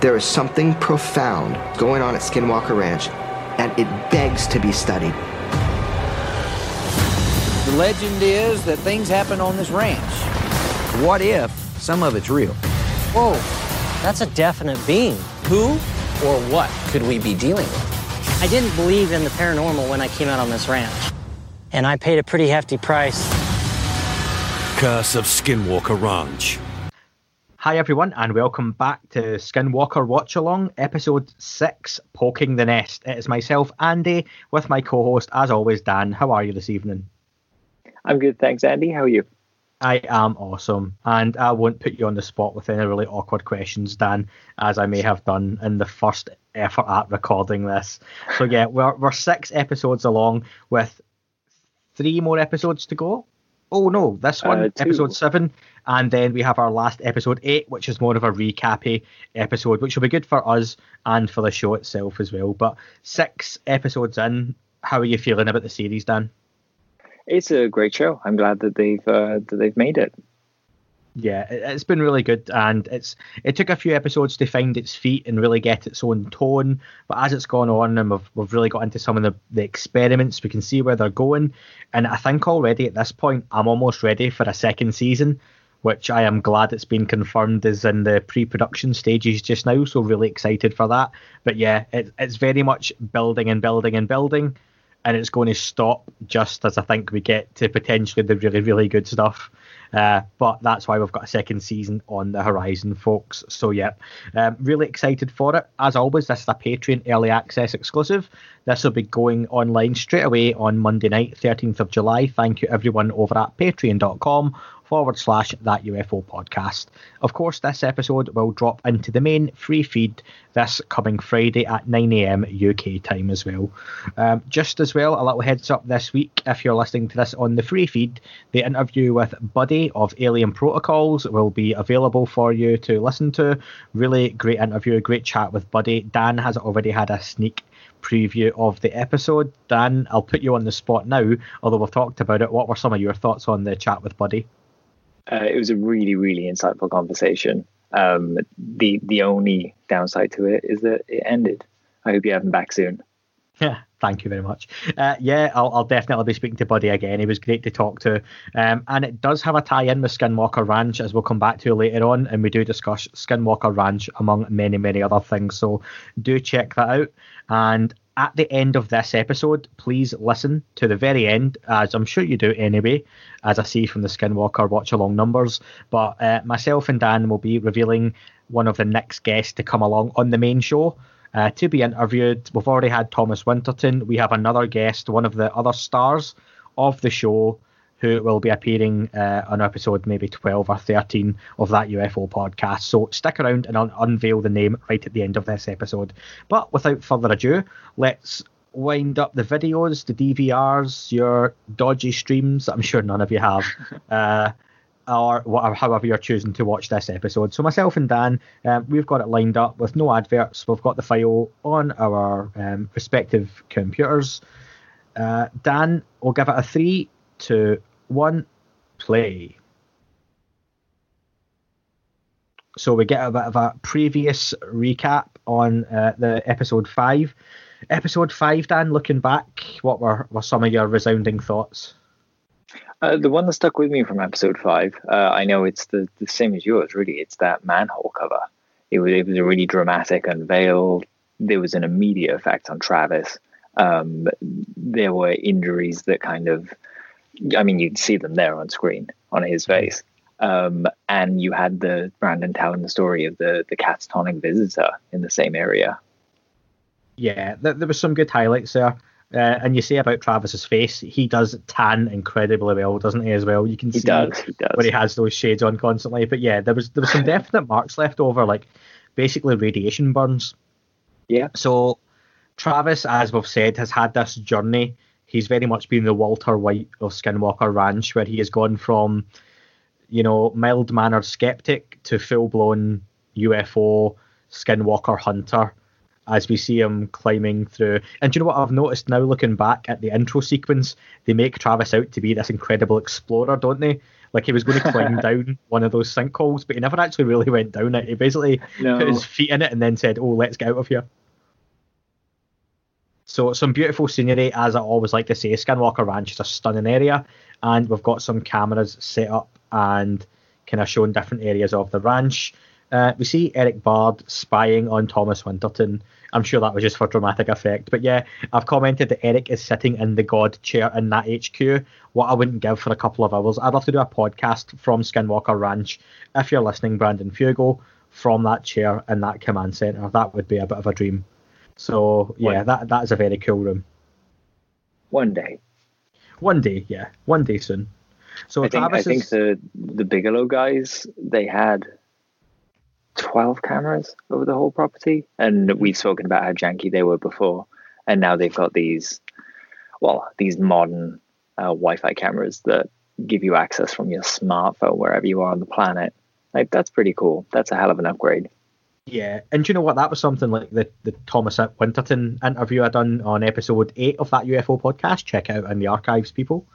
There is something profound going on at Skinwalker Ranch, and it begs to be studied. The legend is that things happen on this ranch. What if some of it's real? Whoa, that's a definite being. Who or what could we be dealing with? I didn't believe in the paranormal when I came out on this ranch, and I paid a pretty hefty price. Curse of Skinwalker Ranch. Hi, everyone, and welcome back to Skinwalker Watch Along, episode 6 Poking the Nest. It is myself, Andy, with my co host, as always, Dan. How are you this evening? I'm good, thanks, Andy. How are you? I am awesome, and I won't put you on the spot with any really awkward questions, Dan, as I may have done in the first effort at recording this. So, yeah, we're, we're six episodes along with three more episodes to go. Oh, no, this one, Uh, episode seven, and then we have our last episode eight, which is more of a recappy episode, which will be good for us and for the show itself as well. But six episodes in, how are you feeling about the series, Dan? It's a great show. I'm glad that they've uh, that they've made it. Yeah, it- it's been really good, and it's it took a few episodes to find its feet and really get its own tone. But as it's gone on, and we've we've really got into some of the, the experiments, we can see where they're going. And I think already at this point, I'm almost ready for a second season, which I am glad it's been confirmed is in the pre-production stages just now. So really excited for that. But yeah, it, it's very much building and building and building, and it's going to stop just as I think we get to potentially the really really good stuff. Uh, but that's why we've got a second season on the horizon, folks. So, yeah, um, really excited for it. As always, this is a Patreon early access exclusive. This will be going online straight away on Monday night, 13th of July. Thank you, everyone, over at patreon.com forward slash that UFO podcast. Of course, this episode will drop into the main free feed this coming Friday at 9am UK time as well. Um, just as well, a little heads up this week if you're listening to this on the free feed, the interview with Buddy of Alien Protocols will be available for you to listen to. Really great interview, great chat with Buddy. Dan has already had a sneak preview of the episode. Dan, I'll put you on the spot now, although we've talked about it. What were some of your thoughts on the chat with Buddy? Uh, it was a really really insightful conversation. Um, the the only downside to it is that it ended. I hope you have him back soon. Yeah, thank you very much. Uh, yeah, I'll, I'll definitely be speaking to Buddy again. He was great to talk to. Um, and it does have a tie in with Skinwalker Ranch, as we'll come back to later on. And we do discuss Skinwalker Ranch among many, many other things. So do check that out. And at the end of this episode, please listen to the very end, as I'm sure you do anyway, as I see from the Skinwalker watch along numbers. But uh, myself and Dan will be revealing one of the next guests to come along on the main show uh, to be interviewed. We've already had Thomas Winterton. We have another guest, one of the other stars of the show, who will be appearing uh, on episode maybe 12 or 13 of that UFO podcast. So stick around and I'll unveil the name right at the end of this episode. But without further ado, let's wind up the videos, the DVRs, your dodgy streams that I'm sure none of you have. uh, or whatever, however you're choosing to watch this episode. So myself and Dan, um, we've got it lined up with no adverts. We've got the file on our um, respective computers. Uh, Dan, we'll give it a three, two, one, play. So we get a bit of a previous recap on uh, the episode five. Episode five, Dan. Looking back, what were, were some of your resounding thoughts? Uh, the one that stuck with me from episode five, uh, I know it's the, the same as yours, really. It's that manhole cover. It was, it was a really dramatic unveil. There was an immediate effect on Travis. Um, there were injuries that kind of, I mean, you'd see them there on screen on his face. Um, and you had the Brandon telling the story of the, the catatonic visitor in the same area. Yeah, th- there was some good highlights there. Uh, and you say about Travis's face, he does tan incredibly well, doesn't he? As well, you can He see does, he does. where he has those shades on constantly. But yeah, there was there was some definite marks left over, like basically radiation burns. Yeah. So Travis, as we've said, has had this journey. He's very much been the Walter White of Skinwalker Ranch, where he has gone from, you know, mild mannered skeptic to full blown UFO Skinwalker hunter. As we see him climbing through, and do you know what I've noticed now, looking back at the intro sequence, they make Travis out to be this incredible explorer, don't they? Like he was going to climb down one of those sinkholes, but he never actually really went down it. He basically No. put his feet in it and then said, "Oh, let's get out of here." So some beautiful scenery, as I always like to say. Skinwalker Ranch is a stunning area, and we've got some cameras set up and kind of showing different areas of the ranch. Uh, we see Erik Bard spying on Thomas Winterton. I'm sure that was just for dramatic effect, but yeah, I've commented that Eric is sitting in the God chair in that HQ. What I wouldn't give for a couple of hours. I'd love to do a podcast from Skinwalker Ranch. If you're listening, Brandon Fugal, from that chair in that command center, that would be a bit of a dream. So yeah, Right. that that is a very cool room. One day. One day, yeah, one day soon. So I think I think the the Bigelow guys they had twelve cameras over the whole property, and we've spoken about how janky they were before, and now they've got these, well, these modern uh, Wi-Fi cameras that give you access from your smartphone wherever you are on the planet. Like that's pretty cool. That's a hell of an upgrade. Yeah, and do you know what? That was something like the, the Thomas Winterton interview I done on episode eight of that UFO podcast. Check out in the archives, people.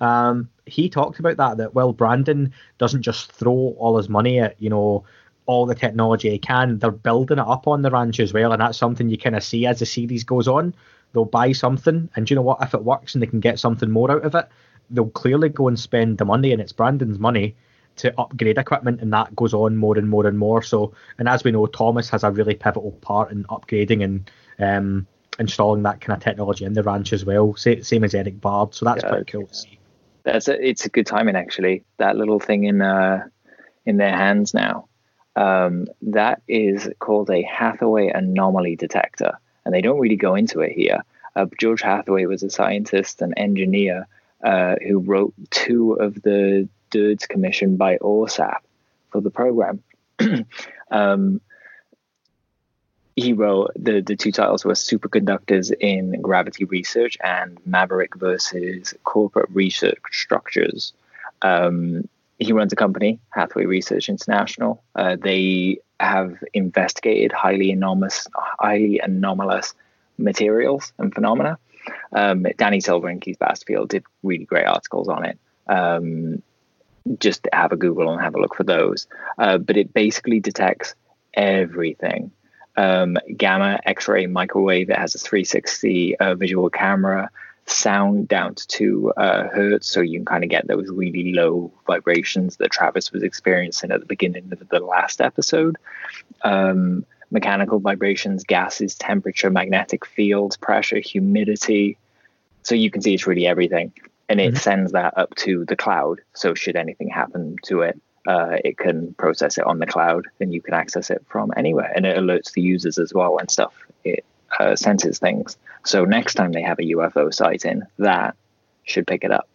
Um, he talked about that that well, Brandon doesn't just throw all his money at you know all the technology he can. They're building it up on the ranch as well, and that's something you kind of see as the series goes on. They'll buy something, and do you know what? If it works and they can get something more out of it, they'll clearly go and spend the money, and it's Brandon's money to upgrade equipment, and that goes on more and more and more. So, and as we know, Thomas has a really pivotal part in upgrading and um, installing that kind of technology in the ranch as well. Sa- Same as Erik Bard, so that's Yeah, pretty cool to see. That's a, it's a good timing actually. That little thing in uh, in their hands now. Um, that is called a Hathaway anomaly detector, and they don't really go into it here. Uh, George Hathaway was a scientist and engineer uh, who wrote two of the DIRDs commissioned by ORSAP for the program. um, he wrote the, the two titles were Superconductors in Gravity Research and Maverick versus Corporate Research Structures. Um, he runs a company, Hathaway Research International. Uh, they have investigated highly anomalous, highly anomalous materials and phenomena. Um, Danny Silver and Keith Basterfield did really great articles on it. Um, just have a Google and have a look for those. Uh, but it basically detects everything um, gamma, X ray, microwave. It has a 360 uh, visual camera, sound down to two uh, hertz, so you can kind of get those really low vibrations that Travis was experiencing at the beginning of the last episode. Um, mechanical vibrations, gases, temperature, magnetic fields, pressure, humidity. So you can see it's really everything. And it sends that up to the cloud. So should anything happen to it, uh, it can process it on the cloud and you can access it from anywhere. And it alerts the users as well and stuff. It uh, senses things. So next time they have a UFO sighting, that should pick it up.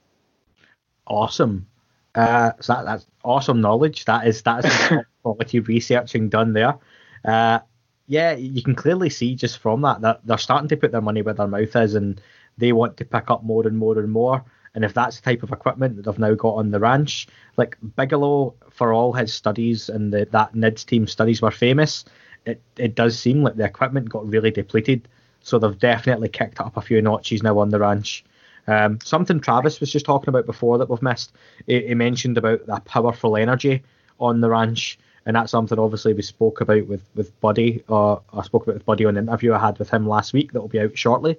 Awesome. Uh, so that, that's awesome knowledge. That is that is quality researching done there. Uh, yeah, you can clearly see just from that that they're starting to put their money where their mouth is, and they want to pick up more and more and more. And if that's the type of equipment that they've now got on the ranch, like Bigelow, for all his studies and the, that NIDS team studies were famous, it, it does seem like the equipment got really depleted. So they've definitely kicked up a few notches now on the ranch. Um, something Travis was just talking about before that we've missed. He, he mentioned about that powerful energy on the ranch, and that's something obviously we spoke about with with Buddy. Or I spoke about with Buddy on an interview I had with him last week that will be out shortly.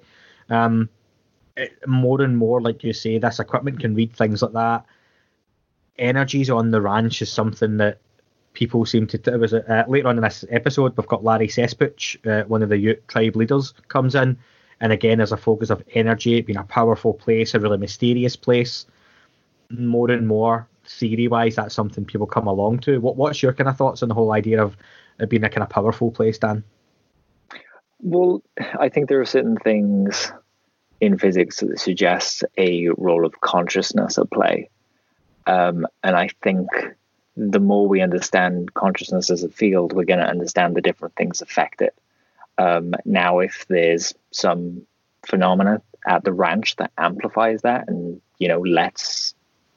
Um, more and more, like you say, this equipment can read things like that. Energies on the ranch is something that people seem to. It was uh, later on in this episode, we've got Larry Cesspooch, uh, one of the Ute tribe leaders, comes in, and again, there's a focus of energy, being a powerful place, a really mysterious place. More and more theory wise, that's something people come along to. What What's your kind of thoughts on the whole idea of it being a kind of powerful place, Dan? Well, I think there are certain things in physics that suggest a role of consciousness at play. Um, and I think the more we understand consciousness as a field, we're going to understand the different things affect it. Um, now, if there's some phenomena at the ranch that amplifies that and, you know, lets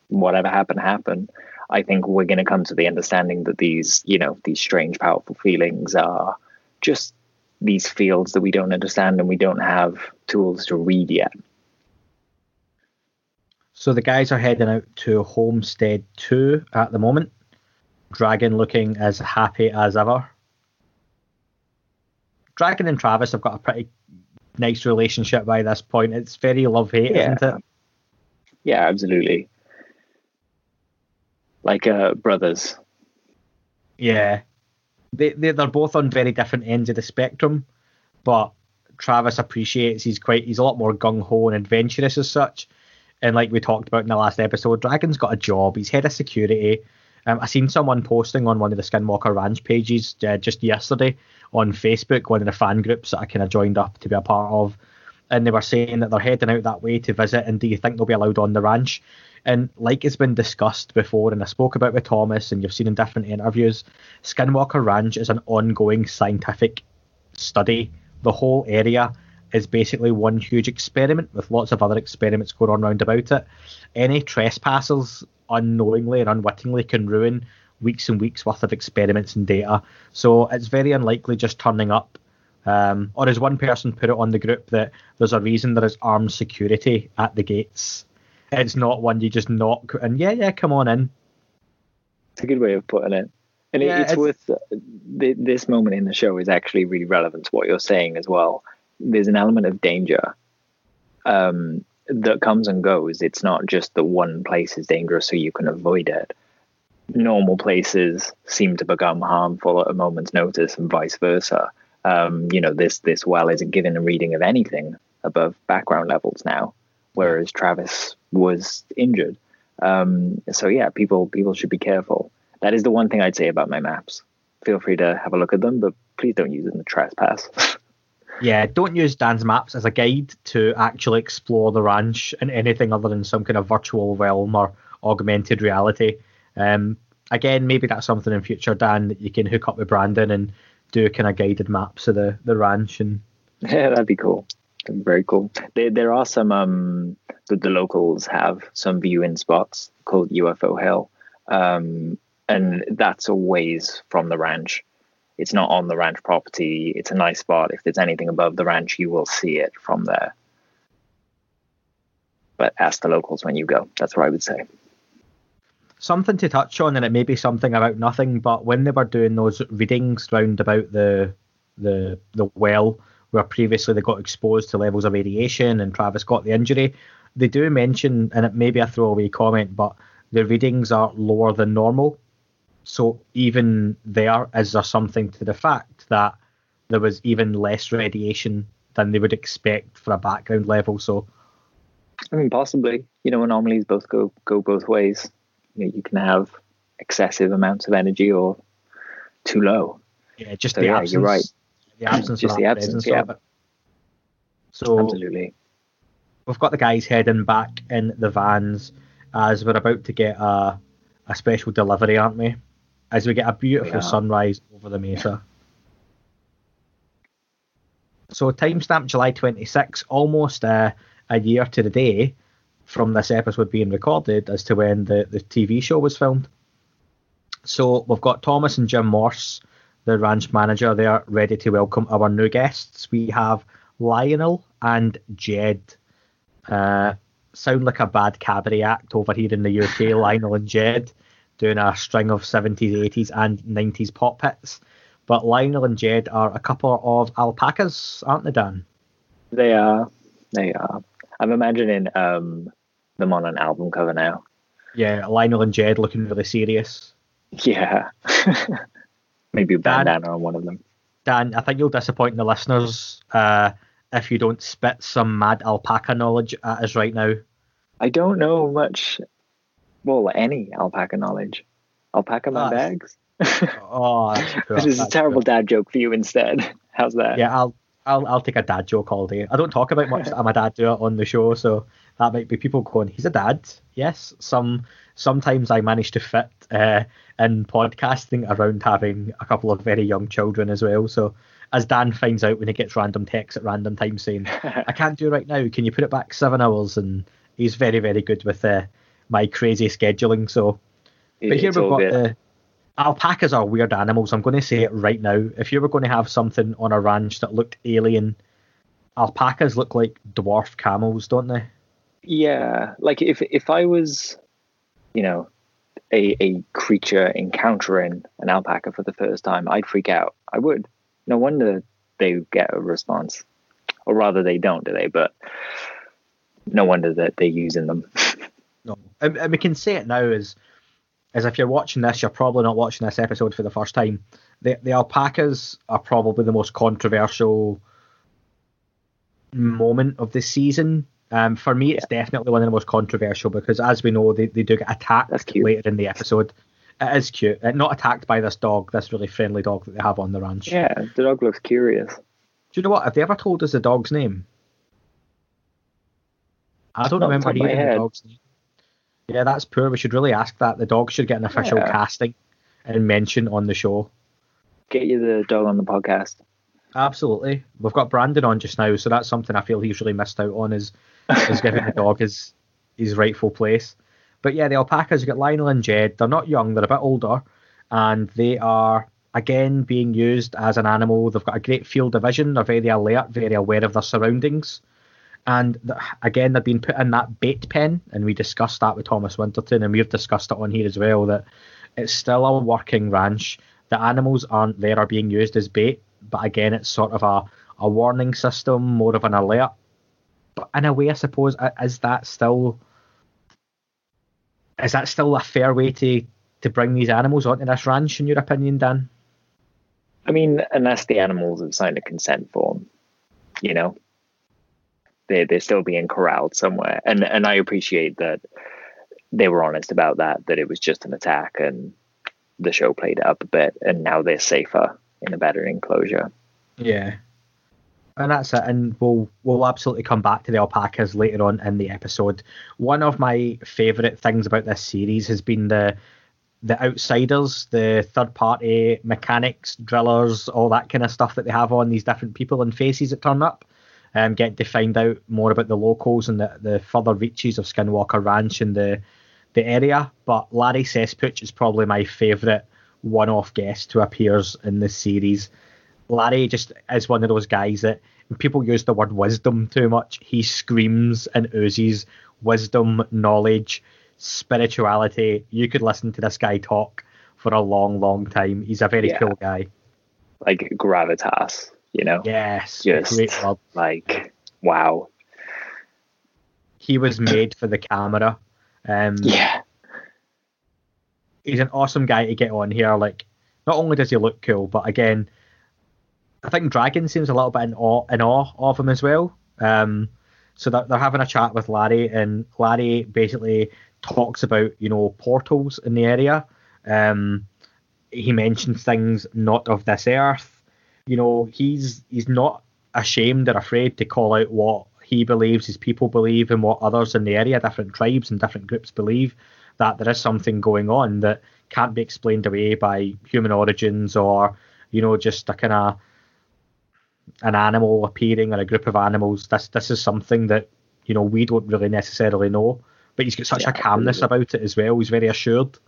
whatever happen happen, I think we're going to come to the understanding that these, you know, these strange, powerful feelings are just these fields that we don't understand and we don't have tools to read yet. So the guys are heading out to Homestead 2 at the moment. Dragon looking as happy as ever. Dragon and Travis have got a pretty nice relationship by this point. It's very love hate, Yeah. isn't it? Yeah, absolutely. Like uh, brothers. Yeah. They, they, they're both on very different ends of the spectrum, but Travis appreciates he's quite he's a lot more gung ho and adventurous as such. And like we talked about in the last episode, Dragon's got a job. He's head of security. Um, I seen someone posting on one of the Skinwalker Ranch pages uh, just yesterday on Facebook, one of the fan groups that I kind of joined up to be a part of, and they were saying that they're heading out that way to visit. And do you think they'll be allowed on the ranch? And like it's been discussed before, and I spoke about with Thomas, and you've seen in different interviews, Skinwalker Ranch is an ongoing scientific study. The whole area is basically one huge experiment with lots of other experiments going on round about it. Any trespassers unknowingly and unwittingly can ruin weeks and weeks worth of experiments and data. So it's very unlikely just turning up. Um, or as one person put it on the group that there's a reason there is armed security at the gates. It's not one you just knock and yeah, yeah, come on in. It's a good way of putting it. And it- Yeah, it's, it's- worth uh, th- this moment in the show is actually really relevant to what you're saying as well. There's an element of danger um, that comes and goes. It's not just that one place is dangerous so you can avoid it. Normal places seem to become harmful at a moment's notice, and vice versa. Um, you know, this this well isn't given a reading of anything above background levels now, whereas Travis was injured. Um, so yeah, people people should be careful. That is the one thing I'd say about my maps. Feel free to have a look at them, but please don't use them to trespass. Yeah, don't use Dan's maps as a guide to actually explore the ranch in anything other than some kind of virtual realm or augmented reality. Um, again, maybe that's something in future, Dan, that you can hook up with Brandon and do kind of guided maps of the, the ranch. And yeah, that'd be cool. Very cool. There, there are some um the, the locals have some viewing spots called UFO Hill, um, and that's a ways from the ranch. It's not on the ranch property. It's a nice spot. If there's anything above the ranch, you will see it from there. But ask the locals when you go. That's what I would say. something to touch on, and it may be something about nothing, but when they were doing those readings round about the the the well where previously they got exposed to levels of radiation and Travis got the injury, they do mention, and it may be a throwaway comment, but the readings are lower than normal. So even there, is there something to the fact that there was even less radiation than they would expect for a background level? So I mean, possibly. You know, anomalies both go go both ways. You, know, you can have excessive amounts of energy or too low. yeah, just So, the yeah, absence, you're right. The absence Just the absence, yeah. of it. So Absolutely. we've got the guys heading back in the vans as we're about to get a, a special delivery, aren't we? As we get a beautiful sunrise over the mesa. So timestamp July 26, almost uh, a year to the day from this episode being recorded as to when the, the TV show was filmed. So we've got Thomas and Jim Morse, the ranch manager, there ready to welcome our new guests. We have Lionel and Jed. Uh, sound like a bad cabaret act over here in the UK, Lionel and Jed, doing a string of 70s, 80s, and 90s pop hits. But Lionel and Jed are a couple of alpacas, aren't they, Dan? They are. They are. I'm imagining um, them on an album cover now. Yeah, Lionel and Jed looking really serious. Yeah. Maybe a Dan- on one of them. Dan, I think you'll disappoint the listeners uh, if you don't spit some mad alpaca knowledge at us right now. I don't know much, well, any alpaca knowledge. Alpaca my bags? Oh, this is a terrible dad joke for you instead. How's that? Yeah, I'll I'll I'll take a dad joke all day. I don't talk about much that I'm a dad do it on the show, so that might be people going, he's a dad. Yes, some sometimes I manage to fit uh, in podcasting around having a couple of very young children as well. So as Dan finds out when he gets random texts at random times saying, I can't do it right now, can you put it back seven hours? And he's very, very good with uh, my crazy scheduling. So but here we've got the alpacas are weird animals. I'm going to say it right now. If you were going to have something on a ranch that looked alien, alpacas look like dwarf camels, don't they? Yeah, like if if I was, you know, a a creature encountering an alpaca for the first time, I'd freak out. I would. No wonder they get a response, or rather, they don't, do they? But no wonder that they're using them. No, and, and we can say it now as as if you're watching this, you're probably not watching this episode for the first time. The the alpacas are probably the most controversial moment of the season. Um, for me, it's definitely one of the most controversial because, as we know, they, they do get attacked later in the episode. It is cute. Uh, not attacked by this dog, this really friendly dog that they have on the ranch. yeah, the dog looks curious. Do you know what? Have they ever told us the dog's name? I don't Not remember off the top of my hearing the dog's name. Yeah, that's poor. We should really ask that. The dog should get an official Yeah. casting and mention on the show. Get you the dog on the podcast. Absolutely. We've got Brandon on just now, so that's something I feel he's really missed out on is is giving the dog his his rightful place. But yeah, the alpacas, you've got Lionel and Jed. They're not young, they're a bit older, and they are again being used as an animal. They've got a great field of vision, they're very alert, very aware of their surroundings. And again, they've been put in that bait pen, and we discussed that with Thomas Winterton, and we've discussed it on here as well that it's still a working ranch. The animals aren't there are being used as bait, but again, it's sort of a, a warning system, more of an alert. But in a way, I suppose, is that still is that still a fair way to to bring these animals onto this ranch, in your opinion, Dan? I mean, unless the animals have signed a consent form, you know, they they're still being corralled somewhere. And and I appreciate that they were honest about that, that it was just an attack, and the show played it up a bit, and now they're safer in a better enclosure. Yeah. And that's it. And we'll we'll absolutely come back to the alpacas later on in the episode. One of my favourite things about this series has been the the outsiders, the third party mechanics, drillers, all that kind of stuff that they have on these different people and faces that turn up. Um, get to find out more about the locals and the, the further reaches of Skinwalker Ranch and the the area. But Larry Cesspooch is probably my favourite one off guest who appears in this series. Larry just is one of those guys that when people use the word wisdom too much, he screams and oozes wisdom, knowledge, spirituality. You could listen to this guy talk for a long, long time. He's a very Yeah. cool guy. Like gravitas, you know? Yes, Just like wow. He was made for the camera. Um, Yeah. He's an awesome guy to get on here. Like, not only does he look cool, but again, I think Dragon seems a little bit in awe, in awe of him as well. Um, so they're, they're having a chat with Larry, and Larry basically talks about you know portals in the area. Um, he mentions things not of this earth. You know, he's he's not ashamed or afraid to call out what he believes his people believe and what others in the area, different tribes and different groups believe that there is something going on that can't be explained away by human origins or you know just a kind of an animal appearing or a group of animals. This this is something that you know we don't really necessarily know, but he's got such Yeah, a calmness about it as well. He's very assured.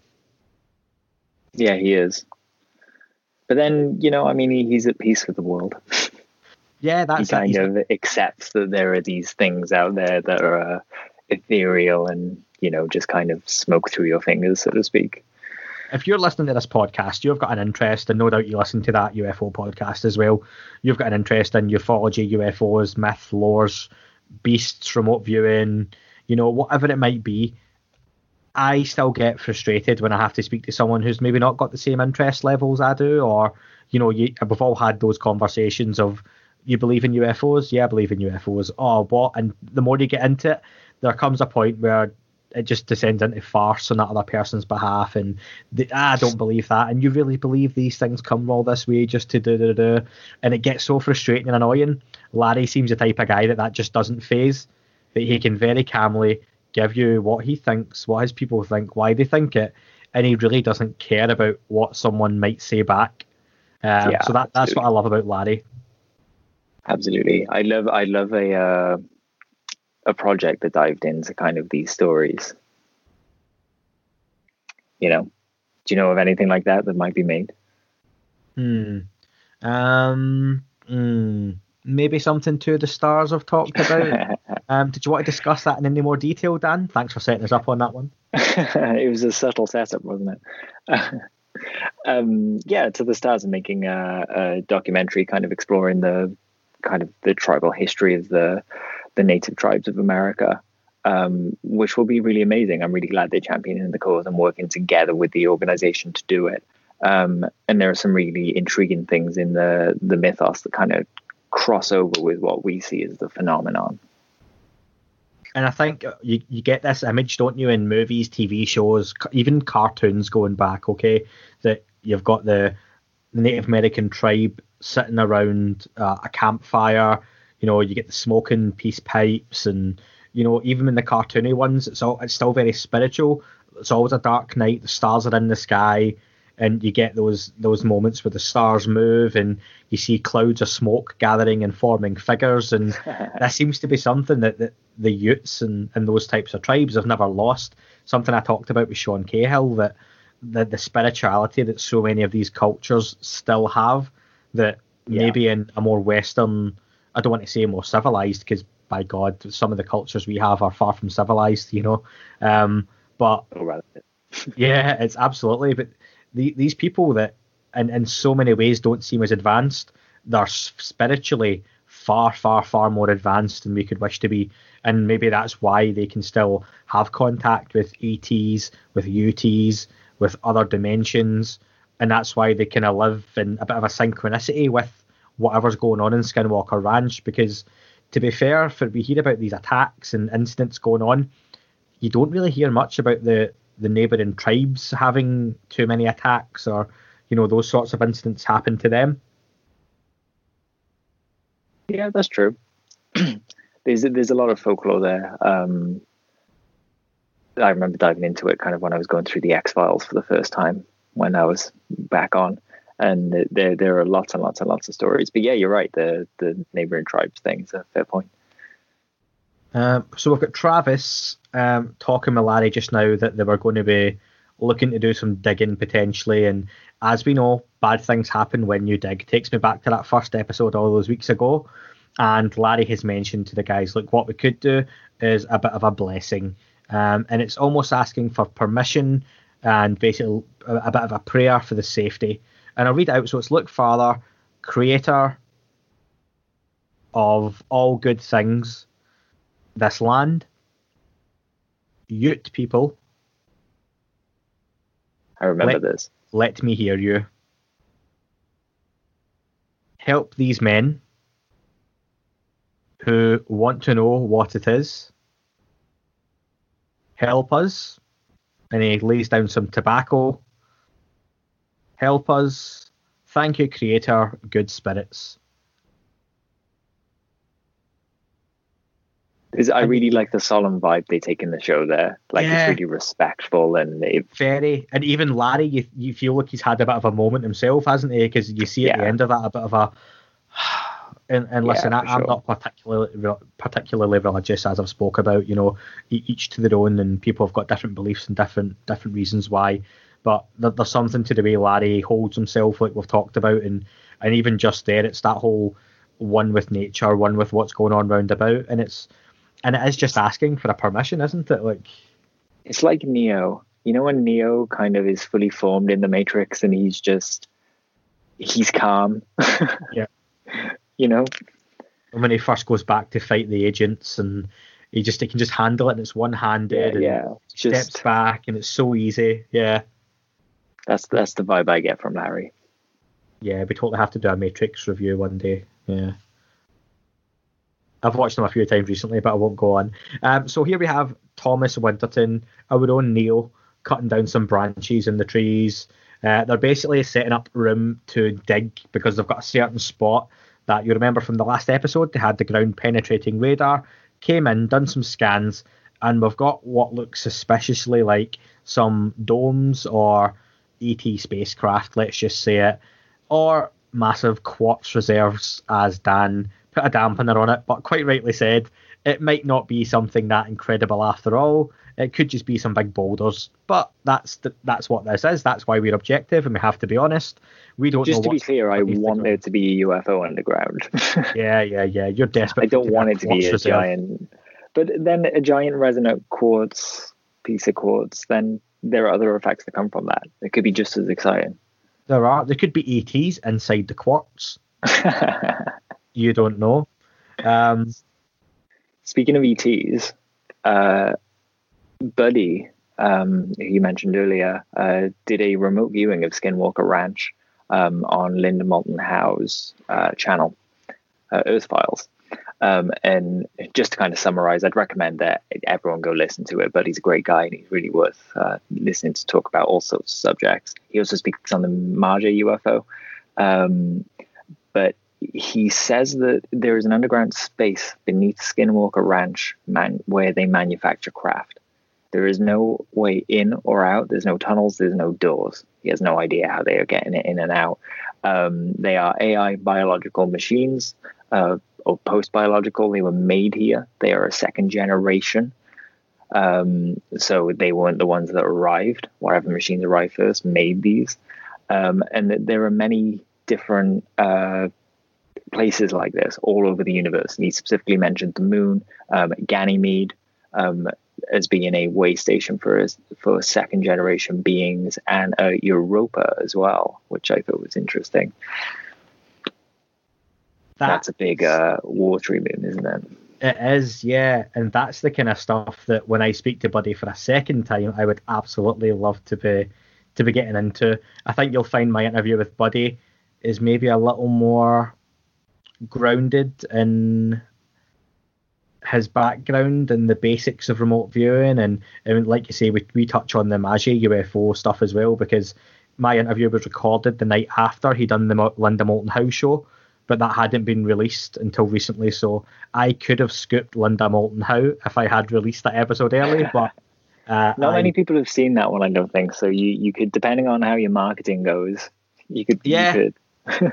Yeah, he is. But then, you know, I mean, he, he's at peace with the world. Yeah, that's it. kind He's- of accepts that there are these things out there that are uh, ethereal and, you know, just kind of smoke through your fingers, so to speak. if you're listening to this podcast, you've got an interest, and no doubt you listen to that UFO podcast as well. You've got an interest in ufology, UFOs, myth, lores, beasts, remote viewing, you know, whatever it might be. I still get frustrated when I have to speak to someone who's maybe not got the same interest levels I do, or you know, you, we've all had those conversations of you believe in UFOs, yeah, I believe in UFOs. Oh, what? And the more you get into it, there comes a point where it just descends into farce on that other person's behalf, and the, ah, I don't believe that. And you really believe these things come all this way just to do do do, and it gets so frustrating and annoying. Larry seems the type of guy that that just doesn't phase. That he can very calmly give you what he thinks, what his people think, why they think it, and he really doesn't care about what someone might say back. Um, Yeah, so that that's what I love about Larry. Absolutely. I love, I love a, uh, a project that dived into kind of these stories. You know, do you know of anything like that that might be made? Hmm. Um. hmm, maybe something to the stars have talked about. Um, did you want to discuss that in any more detail, Dan? Thanks for setting us up on that one. it was a subtle setup, wasn't it? um, yeah, to the stars and making a, a, documentary, kind of exploring the kind of the tribal history of the the native tribes of America, um, which will be really amazing. I'm really glad they're championing the cause and working together with the organization to do it. Um, and there are some really intriguing things in the the mythos that kind of cross over with what we see as the phenomenon. And I think you, you get this image, don't you, in movies, TV shows, even cartoons going back, okay, that you've got the, Native American tribe sitting around uh, a campfire, you know, you get the smoking peace pipes, and, you know, even in the cartoony ones, it's, all, it's still very spiritual. It's always a dark night, the stars are in the sky, and you get those those moments where the stars move and you see clouds of smoke gathering and forming figures and that seems to be something that, that the Utes and, and those types of tribes have never lost something i talked about with sean cahill that the, the spirituality that so many of these cultures still have that yeah. maybe in a more western i don't want to say more civilized because by god some of the cultures we have are far from civilized you know um, but oh, yeah it's absolutely but the, these people that in, in so many ways don't seem as advanced, they're spiritually far, far, far more advanced than we could wish to be. And maybe that's why they can still have contact with ETs, with UTs, with other dimensions. And that's why they kind of live in a bit of a synchronicity with whatever's going on in Skinwalker Ranch. Because to be fair, for we hear about these attacks and incidents going on, you don't really hear much about the the neighbouring tribes having too many attacks or you know those sorts of incidents happen to them. Yeah, that's true. there's there's a lot of folklore there. Um, I remember diving into it kind of when I was going through the X Files for the first time when I was back on, and there there are lots and lots and lots of stories. But yeah, you're right. The the neighboring tribes thing is a fair point. Um, so we've got Travis um, talking Larry just now that they were going to be looking to do some digging potentially. And as we know, bad things happen when you dig. Takes me back to that first episode all those weeks ago. And Larry has mentioned to the guys, look, what we could do is a bit of a blessing. Um, and it's almost asking for permission and basically a, a bit of a prayer for the safety. And I'll read out. So it's look, Father, creator of all good things this land, Ute people. I remember let, this. Let me hear you. Help these men who want to know what it is. Help us. And he lays down some tobacco. Help us. Thank you, Creator, good spirits. Is I really like the solemn vibe they take in the show there. Like yeah. it's really respectful and it, very. And even Larry, you, you feel like he's had a bit of a moment himself, hasn't he? Because you see at yeah. the end of that a bit of a. And, and listen, yeah, I, am not particularly particularly religious, as I've spoke about. You know, each to their own, and people have got different beliefs and different different reasons why. But there's something to the way Larry holds himself, like we've talked about, and and even just there, it's that whole one with nature, one with what's going on round about, and it's and it is just asking for a permission, isn't it? Like it's like Neo. You know when Neo kind of is fully formed in the Matrix and he's just he's calm. yeah. You know? And when he first goes back to fight the agents and he just he can just handle it and it's one handed yeah, and yeah. steps just, back and it's so easy. Yeah. That's that's the vibe I get from Larry. Yeah, we totally have to do a Matrix review one day. Yeah. I've watched them a few times recently, but I won't go on. Um, so here we have Thomas Winterton, our own Neil, cutting down some branches in the trees. Uh, they're basically setting up room to dig because they've got a certain spot that you remember from the last episode. They had the ground penetrating radar, came in, done some scans, and we've got what looks suspiciously like some domes or ET spacecraft, let's just say it, or massive quartz reserves, as Dan put a dampener on it, but quite rightly said, it might not be something that incredible after all. It could just be some big boulders, but that's the, that's what this is. That's why we're objective, and we have to be honest. We don't. Just to be clear, I want there to be a UFO underground. yeah, yeah, yeah. You're desperate. I don't want it to be a reserve. giant But then a giant resonant quartz piece of quartz, then there are other effects that come from that. It could be just as exciting. There are. There could be ETs inside the quartz. you don't know. Um, Speaking of ETs, uh, Buddy, um, who you mentioned earlier, uh, did a remote viewing of Skinwalker Ranch um, on Linda Moulton Howe's uh, channel, uh, Earth Files. Um, and just to kind of summarize, I'd recommend that everyone go listen to it. But he's a great guy and he's really worth uh, listening to talk about all sorts of subjects. He also speaks on the Marja UFO. Um, but he says that there is an underground space beneath Skinwalker Ranch man- where they manufacture craft. There is no way in or out. There's no tunnels. There's no doors. He has no idea how they are getting it in and out. Um, they are AI biological machines uh, or post biological. They were made here. They are a second generation. Um, so they weren't the ones that arrived. Whatever machines arrived first made these. Um, and there are many different uh, places like this all over the universe. And he specifically mentioned the moon, um, Ganymede, um, as being a way station for for second generation beings, and uh, Europa as well, which I thought was interesting. That's, that's a big uh, watery moon, isn't it? It is, yeah, and that's the kind of stuff that when I speak to Buddy for a second time, I would absolutely love to be to be getting into. I think you'll find my interview with Buddy is maybe a little more grounded in his background and the basics of remote viewing and, and like you say we, we touch on the Magi UFO stuff as well because my interview was recorded the night after he done the Linda Moulton Howe show but that hadn't been released until recently so I could have scooped Linda Moulton Howe if I had released that episode early but uh, not I, many people have seen that one I don't think so you you could depending on how your marketing goes you could yeah you could.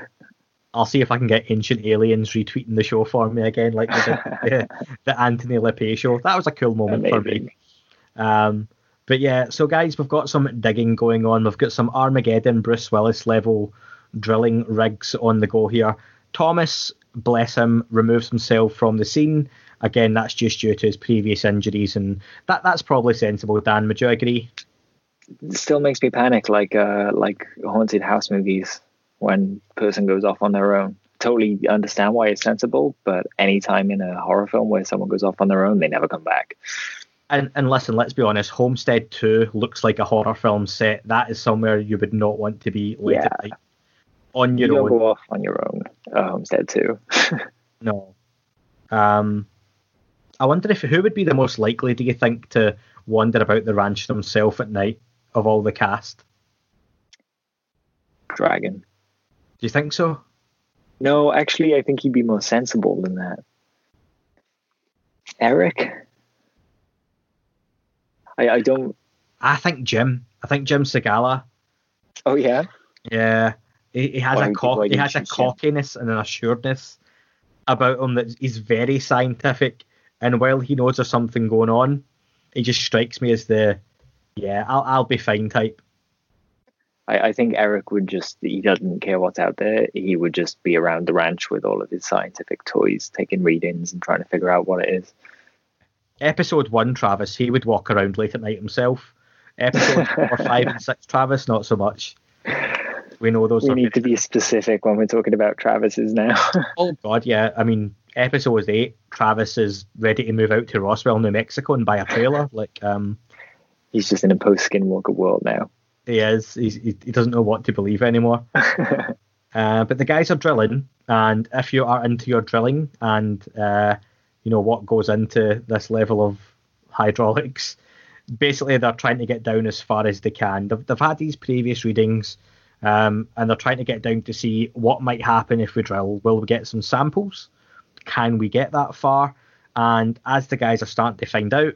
I'll see if I can get Ancient Aliens retweeting the show for me again, like the, the Anthony LePay show. That was a cool moment Amazing. for me. Um, but yeah, so guys, we've got some digging going on. We've got some Armageddon, Bruce Willis level drilling rigs on the go here. Thomas, bless him, removes himself from the scene. Again, that's just due to his previous injuries, and that that's probably sensible. Dan, would you agree? It still makes me panic, like uh, like haunted house movies when person goes off on their own. Totally understand why it's sensible, but anytime in a horror film where someone goes off on their own, they never come back. And and listen, let's be honest, Homestead 2 looks like a horror film set. That is somewhere you would not want to be late yeah. at night. On your you own. go off on your own. Uh, Homestead 2. no. Um I wonder if who would be the most likely, do you think, to wander about the ranch themselves at night of all the cast? Dragon. Do you think so? No, actually, I think he'd be more sensible than that. Eric? I, I don't. I think Jim. I think Jim Segala. Oh yeah. Yeah, he, he has a cock, he has a cockiness and an assuredness about him that he's very scientific, and while he knows there's something going on, he just strikes me as the yeah, I'll I'll be fine type. I, I, think Eric would just he doesn't care what's out there. He would just be around the ranch with all of his scientific toys, taking readings and trying to figure out what it is. Episode one, Travis, he would walk around late at night himself. Episode four, five, and six, Travis, not so much. We know those. We need to be specific when we're talking about Travis's now. oh God, yeah. I mean, episode eight, Travis is ready to move out to Roswell, New Mexico, and buy a trailer. like, um, he's just in a post Skinwalker world now. He is. He's, he, he doesn't know what to believe anymore. uh, but the guys are drilling, and if you are into your drilling and uh, you know what goes into this level of hydraulics, basically they're trying to get down as far as they can. They've, they've had these previous readings, um, and they're trying to get down to see what might happen if we drill. Will we get some samples? Can we get that far? And as the guys are starting to find out,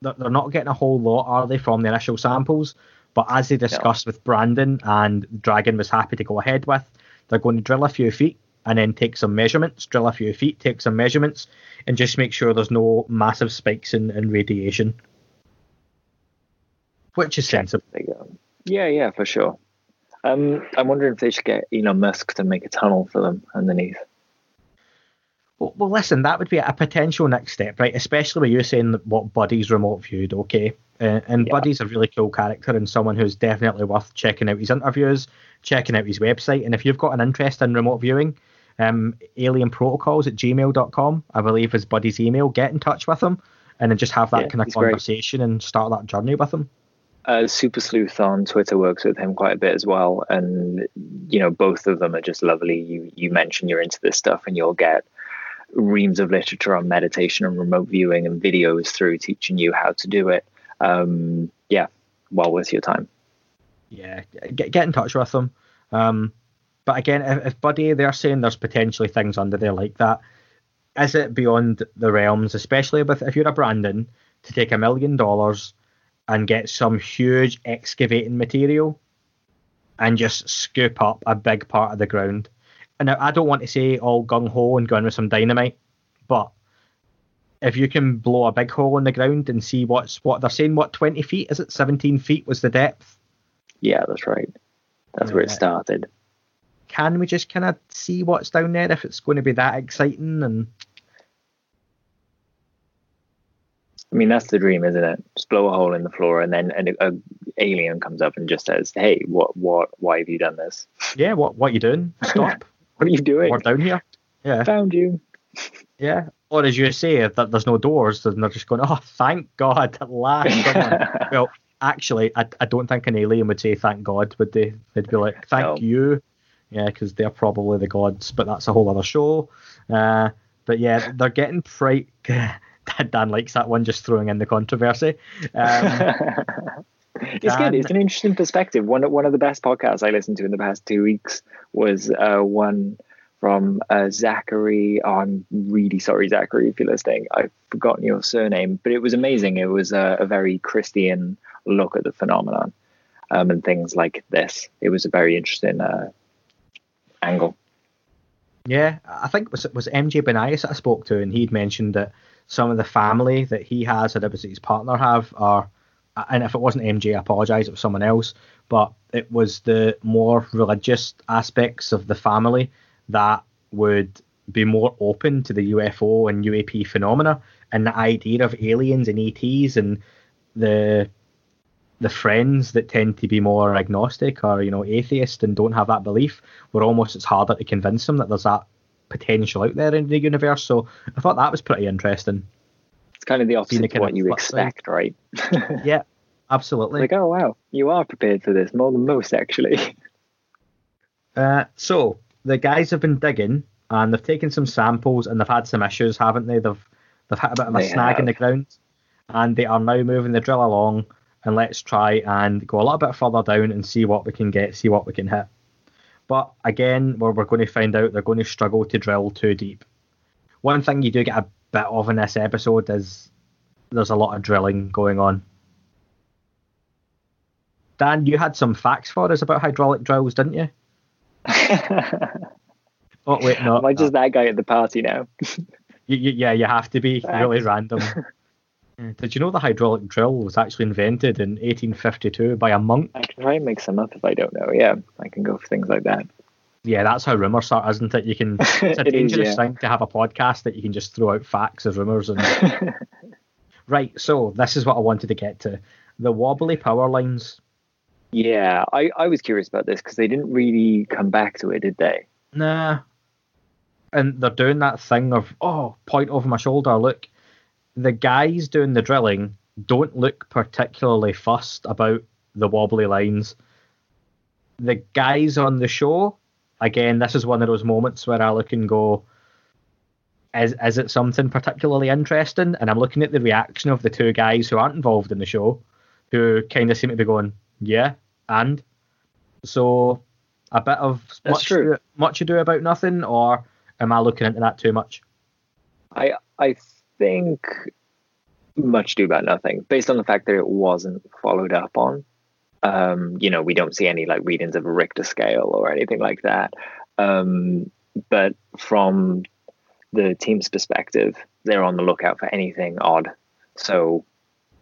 they're not getting a whole lot, are they, from the initial samples? But as they discussed with Brandon and Dragon was happy to go ahead with, they're going to drill a few feet and then take some measurements, drill a few feet, take some measurements, and just make sure there's no massive spikes in, in radiation. Which is sensible. Yeah, yeah, for sure. Um, I'm wondering if they should get Elon Musk to make a tunnel for them underneath. Well, well, listen, that would be a potential next step, right? Especially with you saying that what Buddy's remote viewed, okay? Uh, and Yeah. Buddy's a really cool character and someone who's definitely worth checking out his interviews, checking out his website. And if you've got an interest in remote viewing, um, alien protocols at gmail.com, I believe is Buddy's email. Get in touch with him and then just have that Yeah, kind of he's great. conversation and start that journey with him. Uh, Super Sleuth on Twitter works with him quite a bit as well, and you know both of them are just lovely. You you mention you're into this stuff, and you'll get reams of literature on meditation and remote viewing and videos through teaching you how to do it. Um, yeah, well worth your time. yeah, get get in touch with them. Um, but again, if, if Buddy, they're saying there's potentially things under there like that. Is it beyond the realms, especially if you're a Brandon, to take a million dollars and get some huge excavating material and just scoop up a big part of the ground? And now, I don't want to say all gung ho and go in with some dynamite, but if you can blow a big hole in the ground and see what's what they're saying, what 20 feet is it? 17 feet was the depth Yeah, that's right. That's where it started. can we just kind of see what's down there if it's going to be that exciting and I mean, that's the dream, isn't it? Just blow a hole in the floor, and then an a alien comes up and just says, "Hey, what, what, why have you done this? yeah what what you doing? Stop. What are you doing? we're down here? Yeah. Found you." yeah. Or as you say that there's no doors and they're just going oh thank god at last well actually I, I don't think an alien would say thank god would they? They'd be like thank No. you. Yeah because they're probably the gods but that's a whole other show. Uh but yeah they're getting pretty Dan likes that one, just throwing in the controversy. Um, it's Dan- good. It's an interesting perspective. One one of the best podcasts I listened to in the past two weeks was uh, one from uh, Zachary. Oh, I'm really sorry, Zachary, if you're listening. I've forgotten your surname, but it was amazing. It was a, a very Christian look at the phenomenon um, and things like this. It was a very interesting uh, angle. Yeah, I think it was was MJ Banias that I spoke to, and he'd mentioned that some of the family that he has, that was his partner have, are, and if it wasn't MJ, I apologise, it was someone else, but it was the more religious aspects of the family that would be more open to the UFO and UAP phenomena, and the idea of aliens and ETs and the the friends that tend to be more agnostic or you know atheist and don't have that belief were almost it's harder to convince them that there's that potential out there in the universe so i thought that was pretty interesting It's kind of the opposite of what you side. expect, right? yeah absolutely like, oh wow, you are prepared for this more than most, actually. uh, so the guys have been digging and they've taken some samples and they've had some issues haven't they they've they've had a bit of a They snag in the ground and they are now moving the drill along and let's try and go a little bit further down and see what we can get see what we can hit But again, we're, we're going to find out they're going to struggle to drill too deep. One thing you do get a bit of in this episode is there's a lot of drilling going on. Dan, you had some facts for us about hydraulic drills, didn't you? Oh wait, no. Am I just that guy at the party now? You, you, yeah, you have to be Facts. really random. Yeah. Did you know the hydraulic drill was actually invented in 1852 by a monk? I can try and make some up if I don't know. Yeah, I can go for things like that. Yeah, that's how rumours start, isn't it? You can. It's a It is, dangerous yeah. thing to have a podcast that you can just throw out facts as rumours and. right, so this is what I wanted to get to: the wobbly power lines. Yeah, I, I was curious about this because they didn't really come back to it, did they? Nah. And they're doing that thing of, oh, point over my shoulder, look. The guys doing the drilling don't look particularly fussed about the wobbly lines. The guys on the show, again, this is one of those moments where I look and go, is, is it something particularly interesting? And I'm looking at the reaction of the two guys who aren't involved in the show, who kind of seem to be going, yeah, and. So a bit of That's much, true. much ado about nothing, or am I looking into that too much? I I think much do about nothing, based on the fact that it wasn't followed up on. Um, you know, we don't see any like readings of a Richter scale or anything like that. Um, but from the team's perspective, they're on the lookout for anything odd. So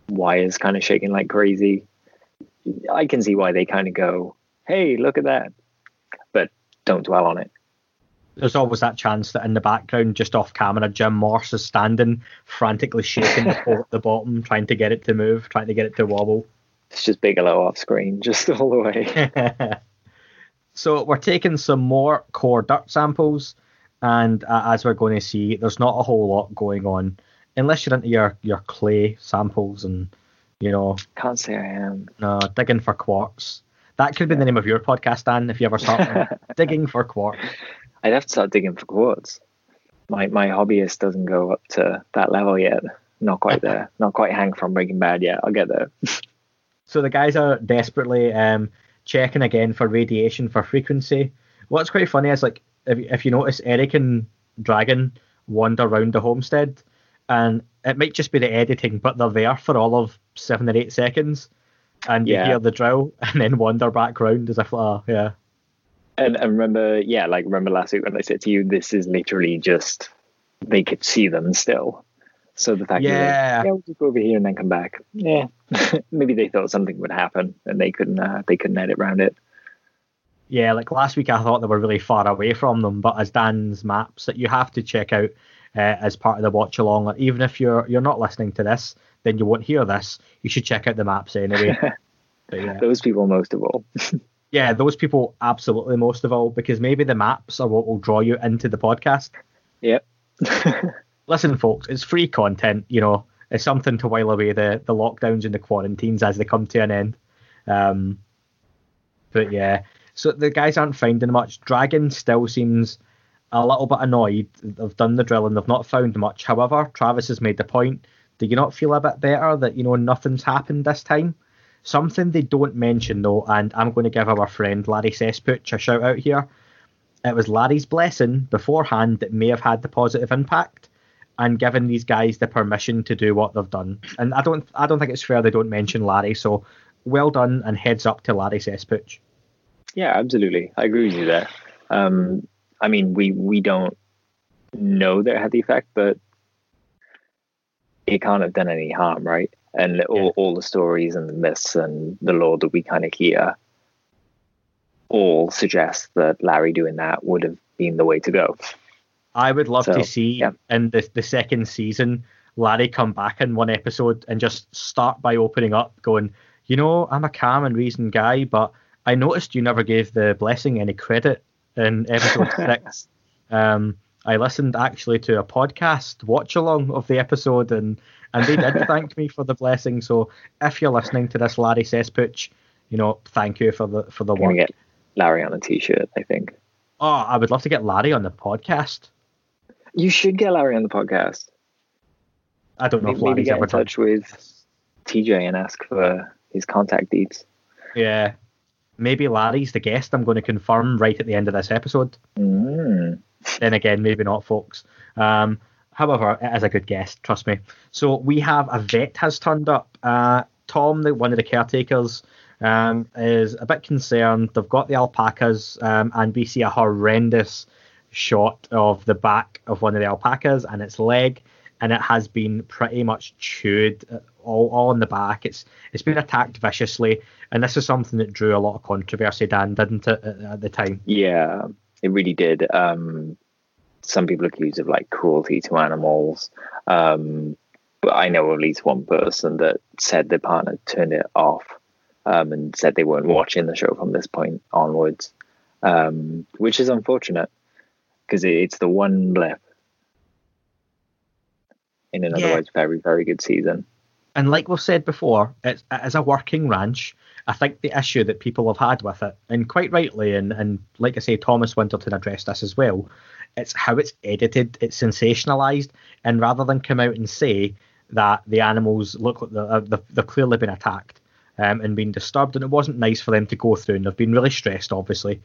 wires kind of shaking like crazy. I can see why they kind of go, "Hey, look at that," but don't dwell on it. There's always that chance that in the background, just off camera, Jim Morse is standing, frantically shaking the pole at the bottom, trying to get it to move, trying to get it to wobble. It's just Bigelow off screen, just all the way. so we're taking some more core dirt samples, and uh, as we're going to see, there's not a whole lot going on, unless you're into your, your clay samples and, you know, Can't say I am. no, digging for quartz. That could be the name of your podcast, Dan, if you ever start digging for quartz. I'd have to start digging for quartz. My my hobbyist doesn't go up to that level yet. Not quite there. Not quite Hank from Breaking Bad yet. I'll get there. So the guys are desperately um, checking again for radiation for frequency. What's quite funny is like if if you notice, Erik and Dragon wander around the homestead, and it might just be the editing, but they're there for all of seven or eight seconds, and Yeah. you hear the drill, and then wander back round as if, oh, yeah, And, and remember, yeah, like remember last week when I said to you, this is literally just they could see them still. So the fact, Yeah. that, yeah, we'll just go over here and then come back. Yeah, maybe they thought something would happen and they couldn't, uh, they couldn't edit around it. yeah. Like last week, I thought they were really far away from them, but as Dan's maps that you have to check out uh, as part of the watch along, like, even if you're you're not listening to this, then you won't hear this. You should check out the maps anyway. But yeah. Those people most of all. yeah, those people absolutely most of all because maybe the maps are what will draw you into the podcast. Yep. Listen, folks, it's free content. You know, it's something to while away the the lockdowns and the quarantines as they come to an end. Um, but yeah, so the guys aren't finding much. Dragon still seems a little bit annoyed. They've done the drill and they've not found much. However, Travis has made the point. Do you not feel a bit better that you know nothing's happened this time? Something they don't mention though, and I'm going to give our friend Larry Cesspooch a shout out here. It was Larry's blessing beforehand that may have had the positive impact and given these guys the permission to do what they've done. And I don't I don't think it's fair they don't mention Larry, so well done and heads up to Larry Cesspooch. Yeah, absolutely. I agree with you there. Um, I mean, we we don't know that it had the effect, but it can't have done any harm, right? And all, all the stories and the myths and the lore that we kind of hear all suggest that Larry doing that would have been the way to go. I would love So, to see yeah. in the the second season Larry come back in one episode and just start by opening up, going, you know, I'm a calm and reasoned guy, but I noticed you never gave the blessing any credit in episode six. Um, I listened actually to a podcast watch along of the episode, and and they did thank me for the blessing. So if you're listening to this, Larry Cesspooch, you know, thank you for the for the work. get Larry on a t-shirt. I think Oh, I would love to get Larry on the podcast. you should get Larry on the podcast. I don't know Maybe, if maybe Larry's get ever in touch with TJ and ask for his contact deeds. Yeah. Maybe Larry's the guest I'm going to confirm right at the end of this episode. Mm. Then again, maybe not, folks. Um, however, it is a good guest, trust me. So we have a vet has turned up. Uh, Tom, the, one of the caretakers, um, is a bit concerned. They've got the alpacas, um, and we see a horrendous shot of the back of one of the alpacas and its leg, and it has been pretty much chewed uh, all, all in the back. It's it's been attacked viciously, and this is something that drew a lot of controversy, Dan, didn't it, at, at the time? Yeah, it really did. Um, some people accused of like cruelty to animals. Um, but I know at least one person that said their partner turned it off um, and said they weren't watching the show from this point onwards, um, which is unfortunate because it, it's the one blip in an Yeah. otherwise very, very good season. And like we've said before, it's, a working ranch. I think the issue that people have had with it, and quite rightly, and, and like I say, Thomas Winterton addressed this as well, it's how it's edited, it's sensationalized, and rather than come out and say that the animals look like they're, they've, they've clearly been attacked um, and been disturbed, and it wasn't nice for them to go through, and they've been really stressed, obviously,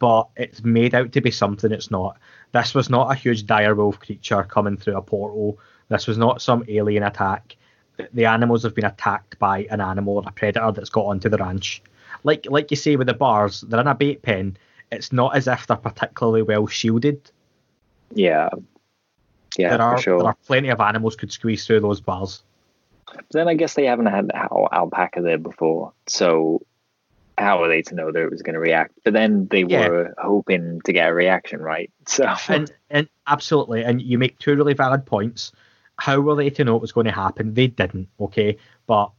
but it's made out to be something it's not. This was not a huge dire wolf creature coming through a portal. This was not some alien attack the animals have been attacked by an animal or a predator that's got onto the ranch. Like like you say with the bars, they're in a bait pen. It's not as if they're particularly well shielded. Yeah. Yeah, there are for sure. there are plenty of animals could squeeze through those bars. then I guess they haven't had al- alpaca there before. So how are they to know that it was going to react? But then they Yeah. were hoping to get a reaction, right? So and and absolutely, and you make two really valid points. How were they to know it was going to happen? They didn't, okay. But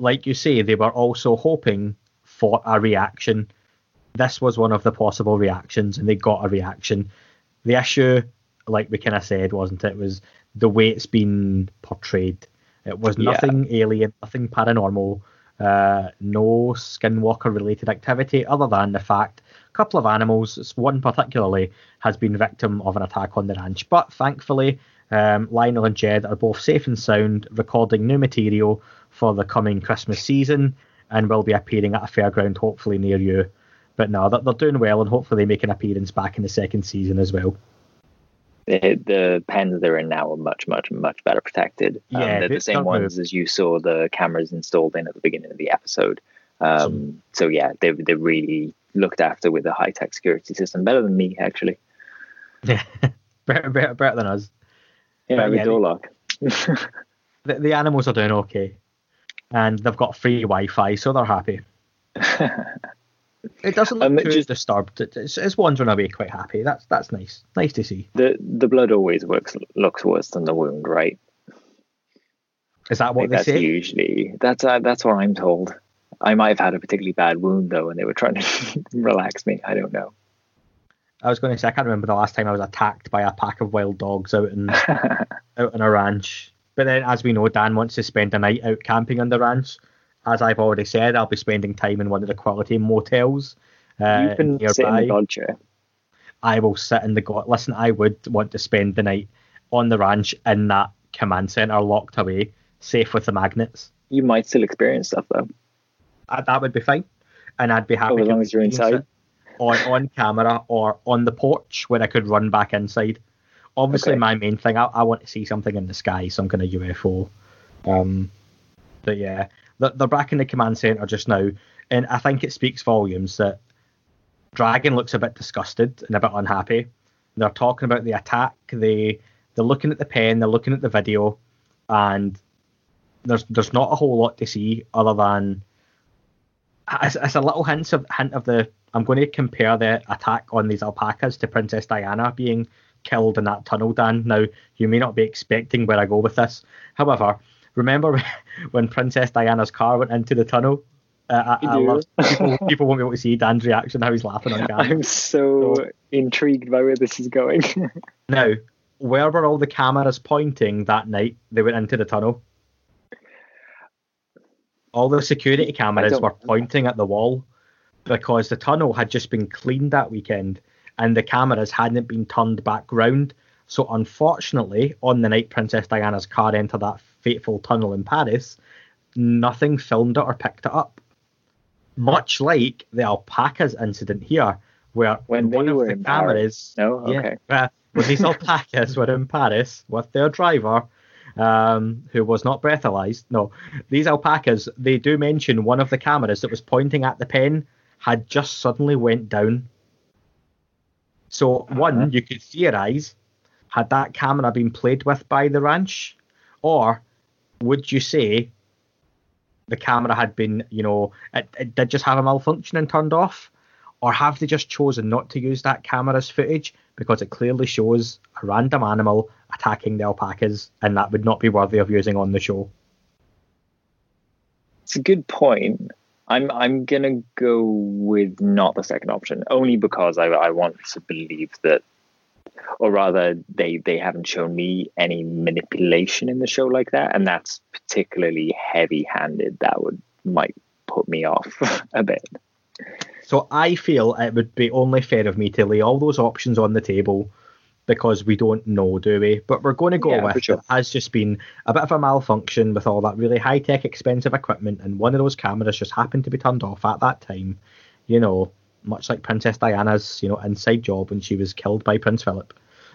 like you say, they were also hoping for a reaction. This was one of the possible reactions, and they got a reaction. The issue, like we kind of said, wasn't it? Was the way it's been portrayed. It was Yeah. nothing alien, nothing paranormal, uh, no skinwalker related activity, other than the fact a couple of animals, one particularly, has been victim of an attack on the ranch. But thankfully, um, Lionel and Jed are both safe and sound, recording new material for the coming Christmas season, and will be appearing at a fairground, hopefully near you. But no, they're, they're doing well, and hopefully they make an appearance back in the second season as well. the, the pens they're in now are much, much, much better protected. Um, Yeah, they're the same ones move. as you saw the cameras installed in at the beginning of the episode. Um, so yeah, they they really looked after with a high tech security system, better than me actually. Yeah, better, better, better than us. Yeah, But with yeah, lock. The, the animals are doing okay, and they've got free Wi-Fi, so they're happy. It doesn't look Um, too just- disturbed. It- It's, it's wandering away quite happy. That's that's nice. Nice to see. the the blood always works looks worse than the wound, right? Is that what they that's say? usually that's uh, that's what I'm told. I might have had a particularly bad wound though, and they were trying to relax me. I don't know. I was going to say I can't remember the last time I was attacked by a pack of wild dogs out in out on a ranch. But then, as we know, Dan wants to spend a night out camping on the ranch. As I've already said, I'll be spending time in one of the quality motels uh, you can sit in the god chair. I will sit in the god. Listen, I would want to spend the night on the ranch in that command center, locked away, safe with the magnets. You might still experience stuff though. Uh, that would be fine, and I'd be happy Oh, as long as you're inside. it on on camera or on the porch where I could run back inside. Obviously, Okay. my main thing, I, I want to see something in the sky, some kind of UFO. Um, but yeah, they're, they're back in the command center just now, and I think it speaks volumes that Dragon looks a bit disgusted and a bit unhappy. They're talking about the attack. They they're looking at the pen, they're looking at the video, and there's there's not a whole lot to see other than it's, it's a little hint of hint of the. I'm going to compare the attack on these alpacas to Princess Diana being killed in that tunnel. Dan, now you may not be expecting where I go with this. However, remember when Princess Diana's car went into the tunnel? Uh, I, I love people. People won't be able to see Dan's reaction. How he's laughing on camera. I'm so So- intrigued by where this is going. Now, where were all the cameras pointing that night they went into the tunnel? All the security cameras were pointing at the wall because the tunnel had just been cleaned that weekend and the cameras hadn't been turned back round. So, unfortunately, on the night Princess Diana's car entered that fateful tunnel in Paris, nothing filmed it or picked it up. Much like the alpacas incident here, where When one of the Paris. cameras No? yeah, Okay. uh, when these alpacas were in Paris with their driver, um, who was not breathalyzed. No, these alpacas, they do mention one of the cameras that was pointing at the pen had just suddenly went down. So one, uh-huh. you could theorize, had that camera been played with by the ranch, or would you say the camera had been, you know, it, it did just have a malfunction and turned off? Or have they just chosen not to use that camera's footage because it clearly shows a random animal attacking the alpacas and that would not be worthy of using on the show? It's a good point. I'm I'm gonna go with not the second option, only because I I want to believe that, or rather, they they haven't shown me any manipulation in the show like that, and that's particularly heavy-handed. That would might put me off a bit. So I feel it would be only fair of me to lay all those options on the table because we don't know, do we? But we're going to go Yeah, with sure. it has just been a bit of a malfunction with all that really high tech, expensive equipment, and one of those cameras just happened to be turned off at that time. You know, much like Princess Diana's, you know, inside job when she was killed by Prince Philip.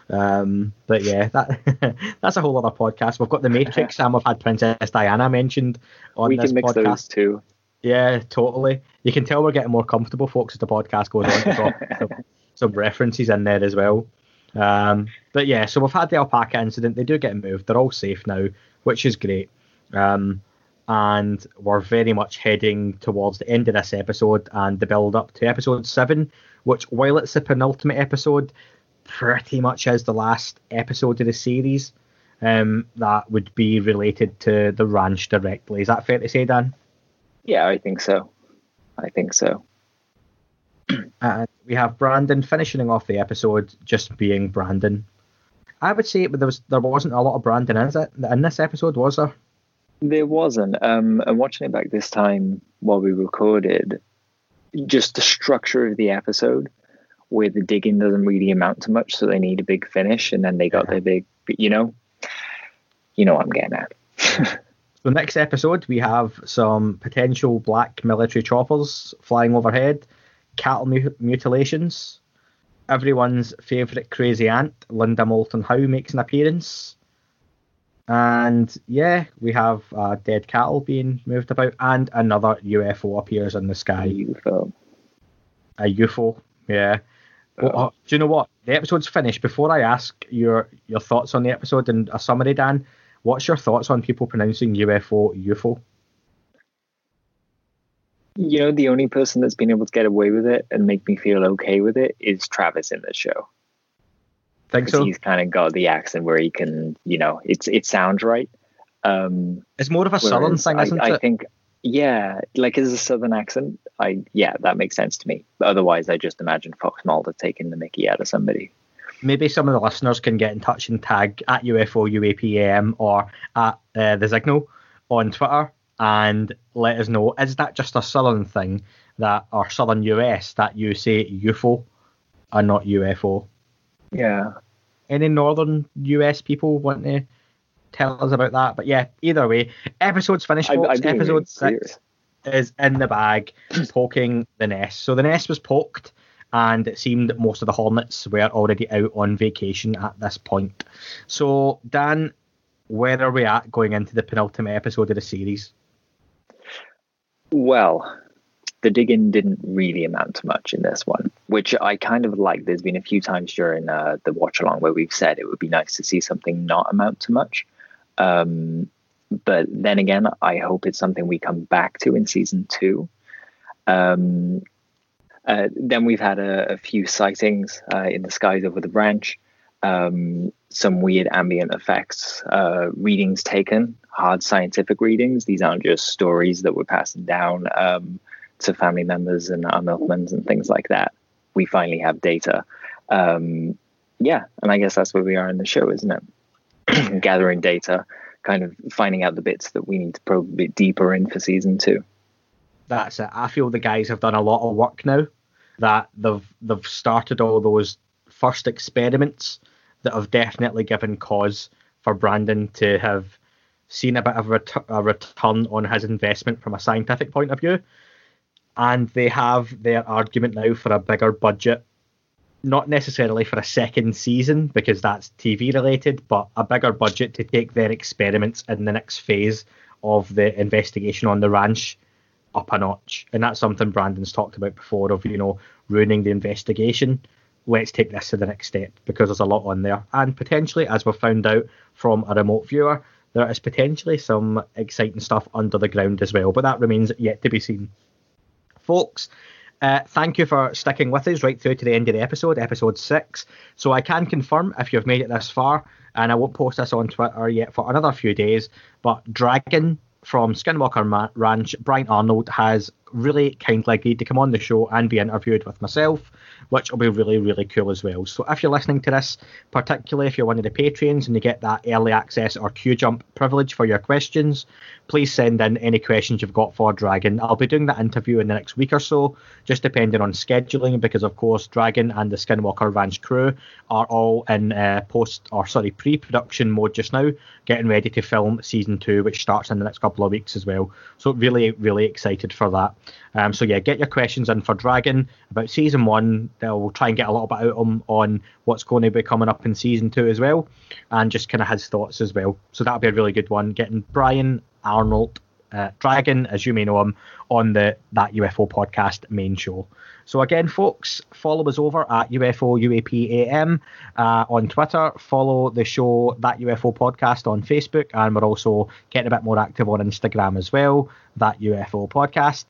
Um, but yeah, that that's a whole other podcast. We've got the Matrix, and we've had Princess Diana mentioned on we this can mix podcast. those two. Yeah, totally. You can tell we're getting more comfortable, folks, as the podcast goes on. some, some references in there as well. Um, but yeah, so we've had the alpaca incident. They do get moved. They're all safe now, which is great. Um, and we're very much heading towards the end of this episode and the build up to episode seven, which, while it's the penultimate episode, pretty much is the last episode of the series um, that would be related to the ranch directly. Is that fair to say, Dan? Yeah, I think so. I think so. And we have Brandon finishing off the episode just being Brandon. I would say but there was there wasn't a lot of Brandon is it in this episode, was there? There wasn't. Um, and watching it back this time while we recorded, just the structure of the episode, where the digging doesn't really amount to much, so they need a big finish, and then they got their big, you know, you know what I'm getting at. The next episode, we have some potential black military choppers flying overhead, cattle mu- mutilations. Everyone's favourite crazy aunt, Linda Moulton Howe, makes an appearance. And yeah, we have uh, dead cattle being moved about, and another UFO appears in the sky. A UFO. A UFO, yeah. Well, uh, do you know what? The episode's finished. Before I ask your your thoughts on the episode and a summary, Dan, what's your thoughts on people pronouncing UFO UFO? You know, the only person that's been able to get away with it and make me feel okay with it is Travis in the show. Think so? He's kind of got the accent where he can, you know, it's it sounds right. Um, It's more of a southern thing, I, isn't I it? think, yeah, like as a southern accent, I yeah, that makes sense to me. But otherwise, I just imagine Fox Mulder taking the Mickey out of somebody. Maybe some of the listeners can get in touch and tag at UFO UAPAM or at uh, the Zignal on Twitter and let us know is that just a southern thing that or southern US that you say UFO and not UFO? Yeah, Any northern US people want to tell us about that? But yeah, either way, episode's finished. I, folks. Episode six serious. is in the bag, poking the nest. So the nest was poked, and it seemed that most of the hornets were already out on vacation at this point. So, Dan, where are we at going into the penultimate episode of the series? Well, the digging didn't really amount to much in this one, which I kind of like. There's been a few times during uh, the watch along where we've said it would be nice to see something not amount to much. Um, but then again, I hope it's something we come back to in season two. Um, uh, then we've had a, a few sightings uh, in the skies over the branch, um, some weird ambient effects, uh, readings taken, hard scientific readings. These aren't just stories that we're passing down um, to family members and our milkmans and things like that. We finally have data. Um, yeah, and I guess that's where we are in the show, isn't it? Gathering data, kind of finding out the bits that we need to probe a bit deeper in for season two. That's it. I feel the guys have done a lot of work now. That they've they've started all those first experiments that have definitely given cause for Brandon to have seen a bit of a, ret- a return on his investment from a scientific point of view. And they have their argument now for a bigger budget, not necessarily for a second season because that's TV related, but a bigger budget to take their experiments in the next phase of the investigation on the ranch up a notch. And that's something Brandon's talked about before of, you know, ruining the investigation. Let's take this to the next step because there's a lot on there. And potentially, as we've found out from a remote viewer, there is potentially some exciting stuff under the ground as well. But that remains yet to be seen. Folks, uh, thank you for sticking with us right through to the end of the episode, episode six. So I can confirm if you've made it this far, and I won't post this on Twitter yet for another few days, but Dragon from Skinwalker Ranch, Bryant Arnold, has really kindly agreed to come on the show and be interviewed with myself, which will be really, really cool as well. So if you're listening to this, particularly if you're one of the Patreons and you get that early access or queue jump privilege for your questions, please send in any questions you've got for Dragon. I'll be doing that interview in the next week or so, just depending on scheduling, because of course Dragon and the Skinwalker Ranch crew are all in uh, post or sorry pre-production mode just now, getting ready to film season two, which starts in the next couple of weeks as well. So really, really excited for that. Um, so yeah, get your questions in for Dragon about season one. They'll try and get a little bit out him on what's going to be coming up in season two as well, and just kind of his thoughts as well. So that'll be a really good one. Getting Bryant Arnold uh, Dragon, as you may know him, on the That UFO podcast main show. So again, folks, follow us over at UFO UAPAM uh, on Twitter. Follow the show That UFO podcast on Facebook, and we're also getting a bit more active on Instagram as well. That UFO podcast.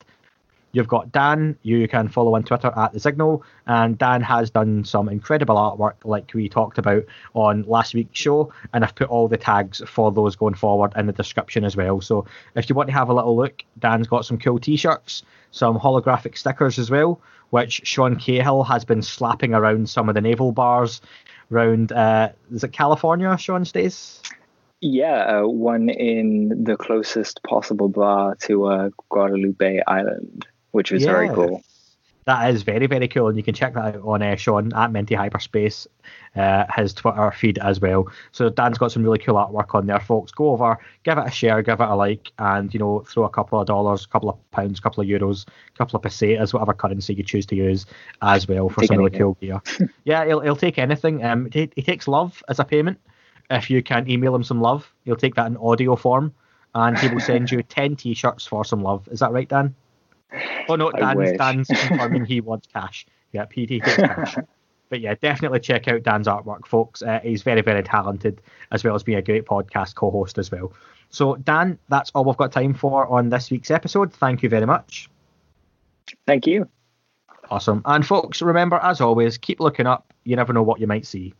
You've got Dan, you can follow on Twitter at The Zignal, and Dan has done some incredible artwork like we talked about on last week's show, and I've put all the tags for those going forward in the description as well. So if you want to have a little look, Dan's got some cool t shirts, some holographic stickers as well, which Sean Cahill has been slapping around some of the naval bars around, uh, is it California, Sean stays? Yeah, uh, one in the closest possible bar to uh, Guadalupe Island which was yeah. very cool. That is very, very cool. And you can check that out on uh, Sean at Minty Hyperspace, uh, his Twitter feed as well. So Dan's got some really cool artwork on there, folks. Go over, give it a share, give it a like, and, you know, throw a couple of dollars, a couple of pounds, a couple of euros, a couple of pesetas, whatever currency you choose to use as well for take some really cool gear. yeah, he'll, he'll take anything. Um, he, he takes love as a payment. If you can email him some love, he'll take that in audio form and he will send you 10 t shirts for some love. Is that right, Dan? Oh no, Dan's, Dan's confirming he wants cash. Yeah, PD takes cash. but yeah, definitely check out Dan's artwork, folks. Uh, he's very, very talented, as well as being a great podcast co-host as well. So, Dan, that's all we've got time for on this week's episode. Thank you very much. Thank you. Awesome. And folks, remember, as always, keep looking up. You never know what you might see.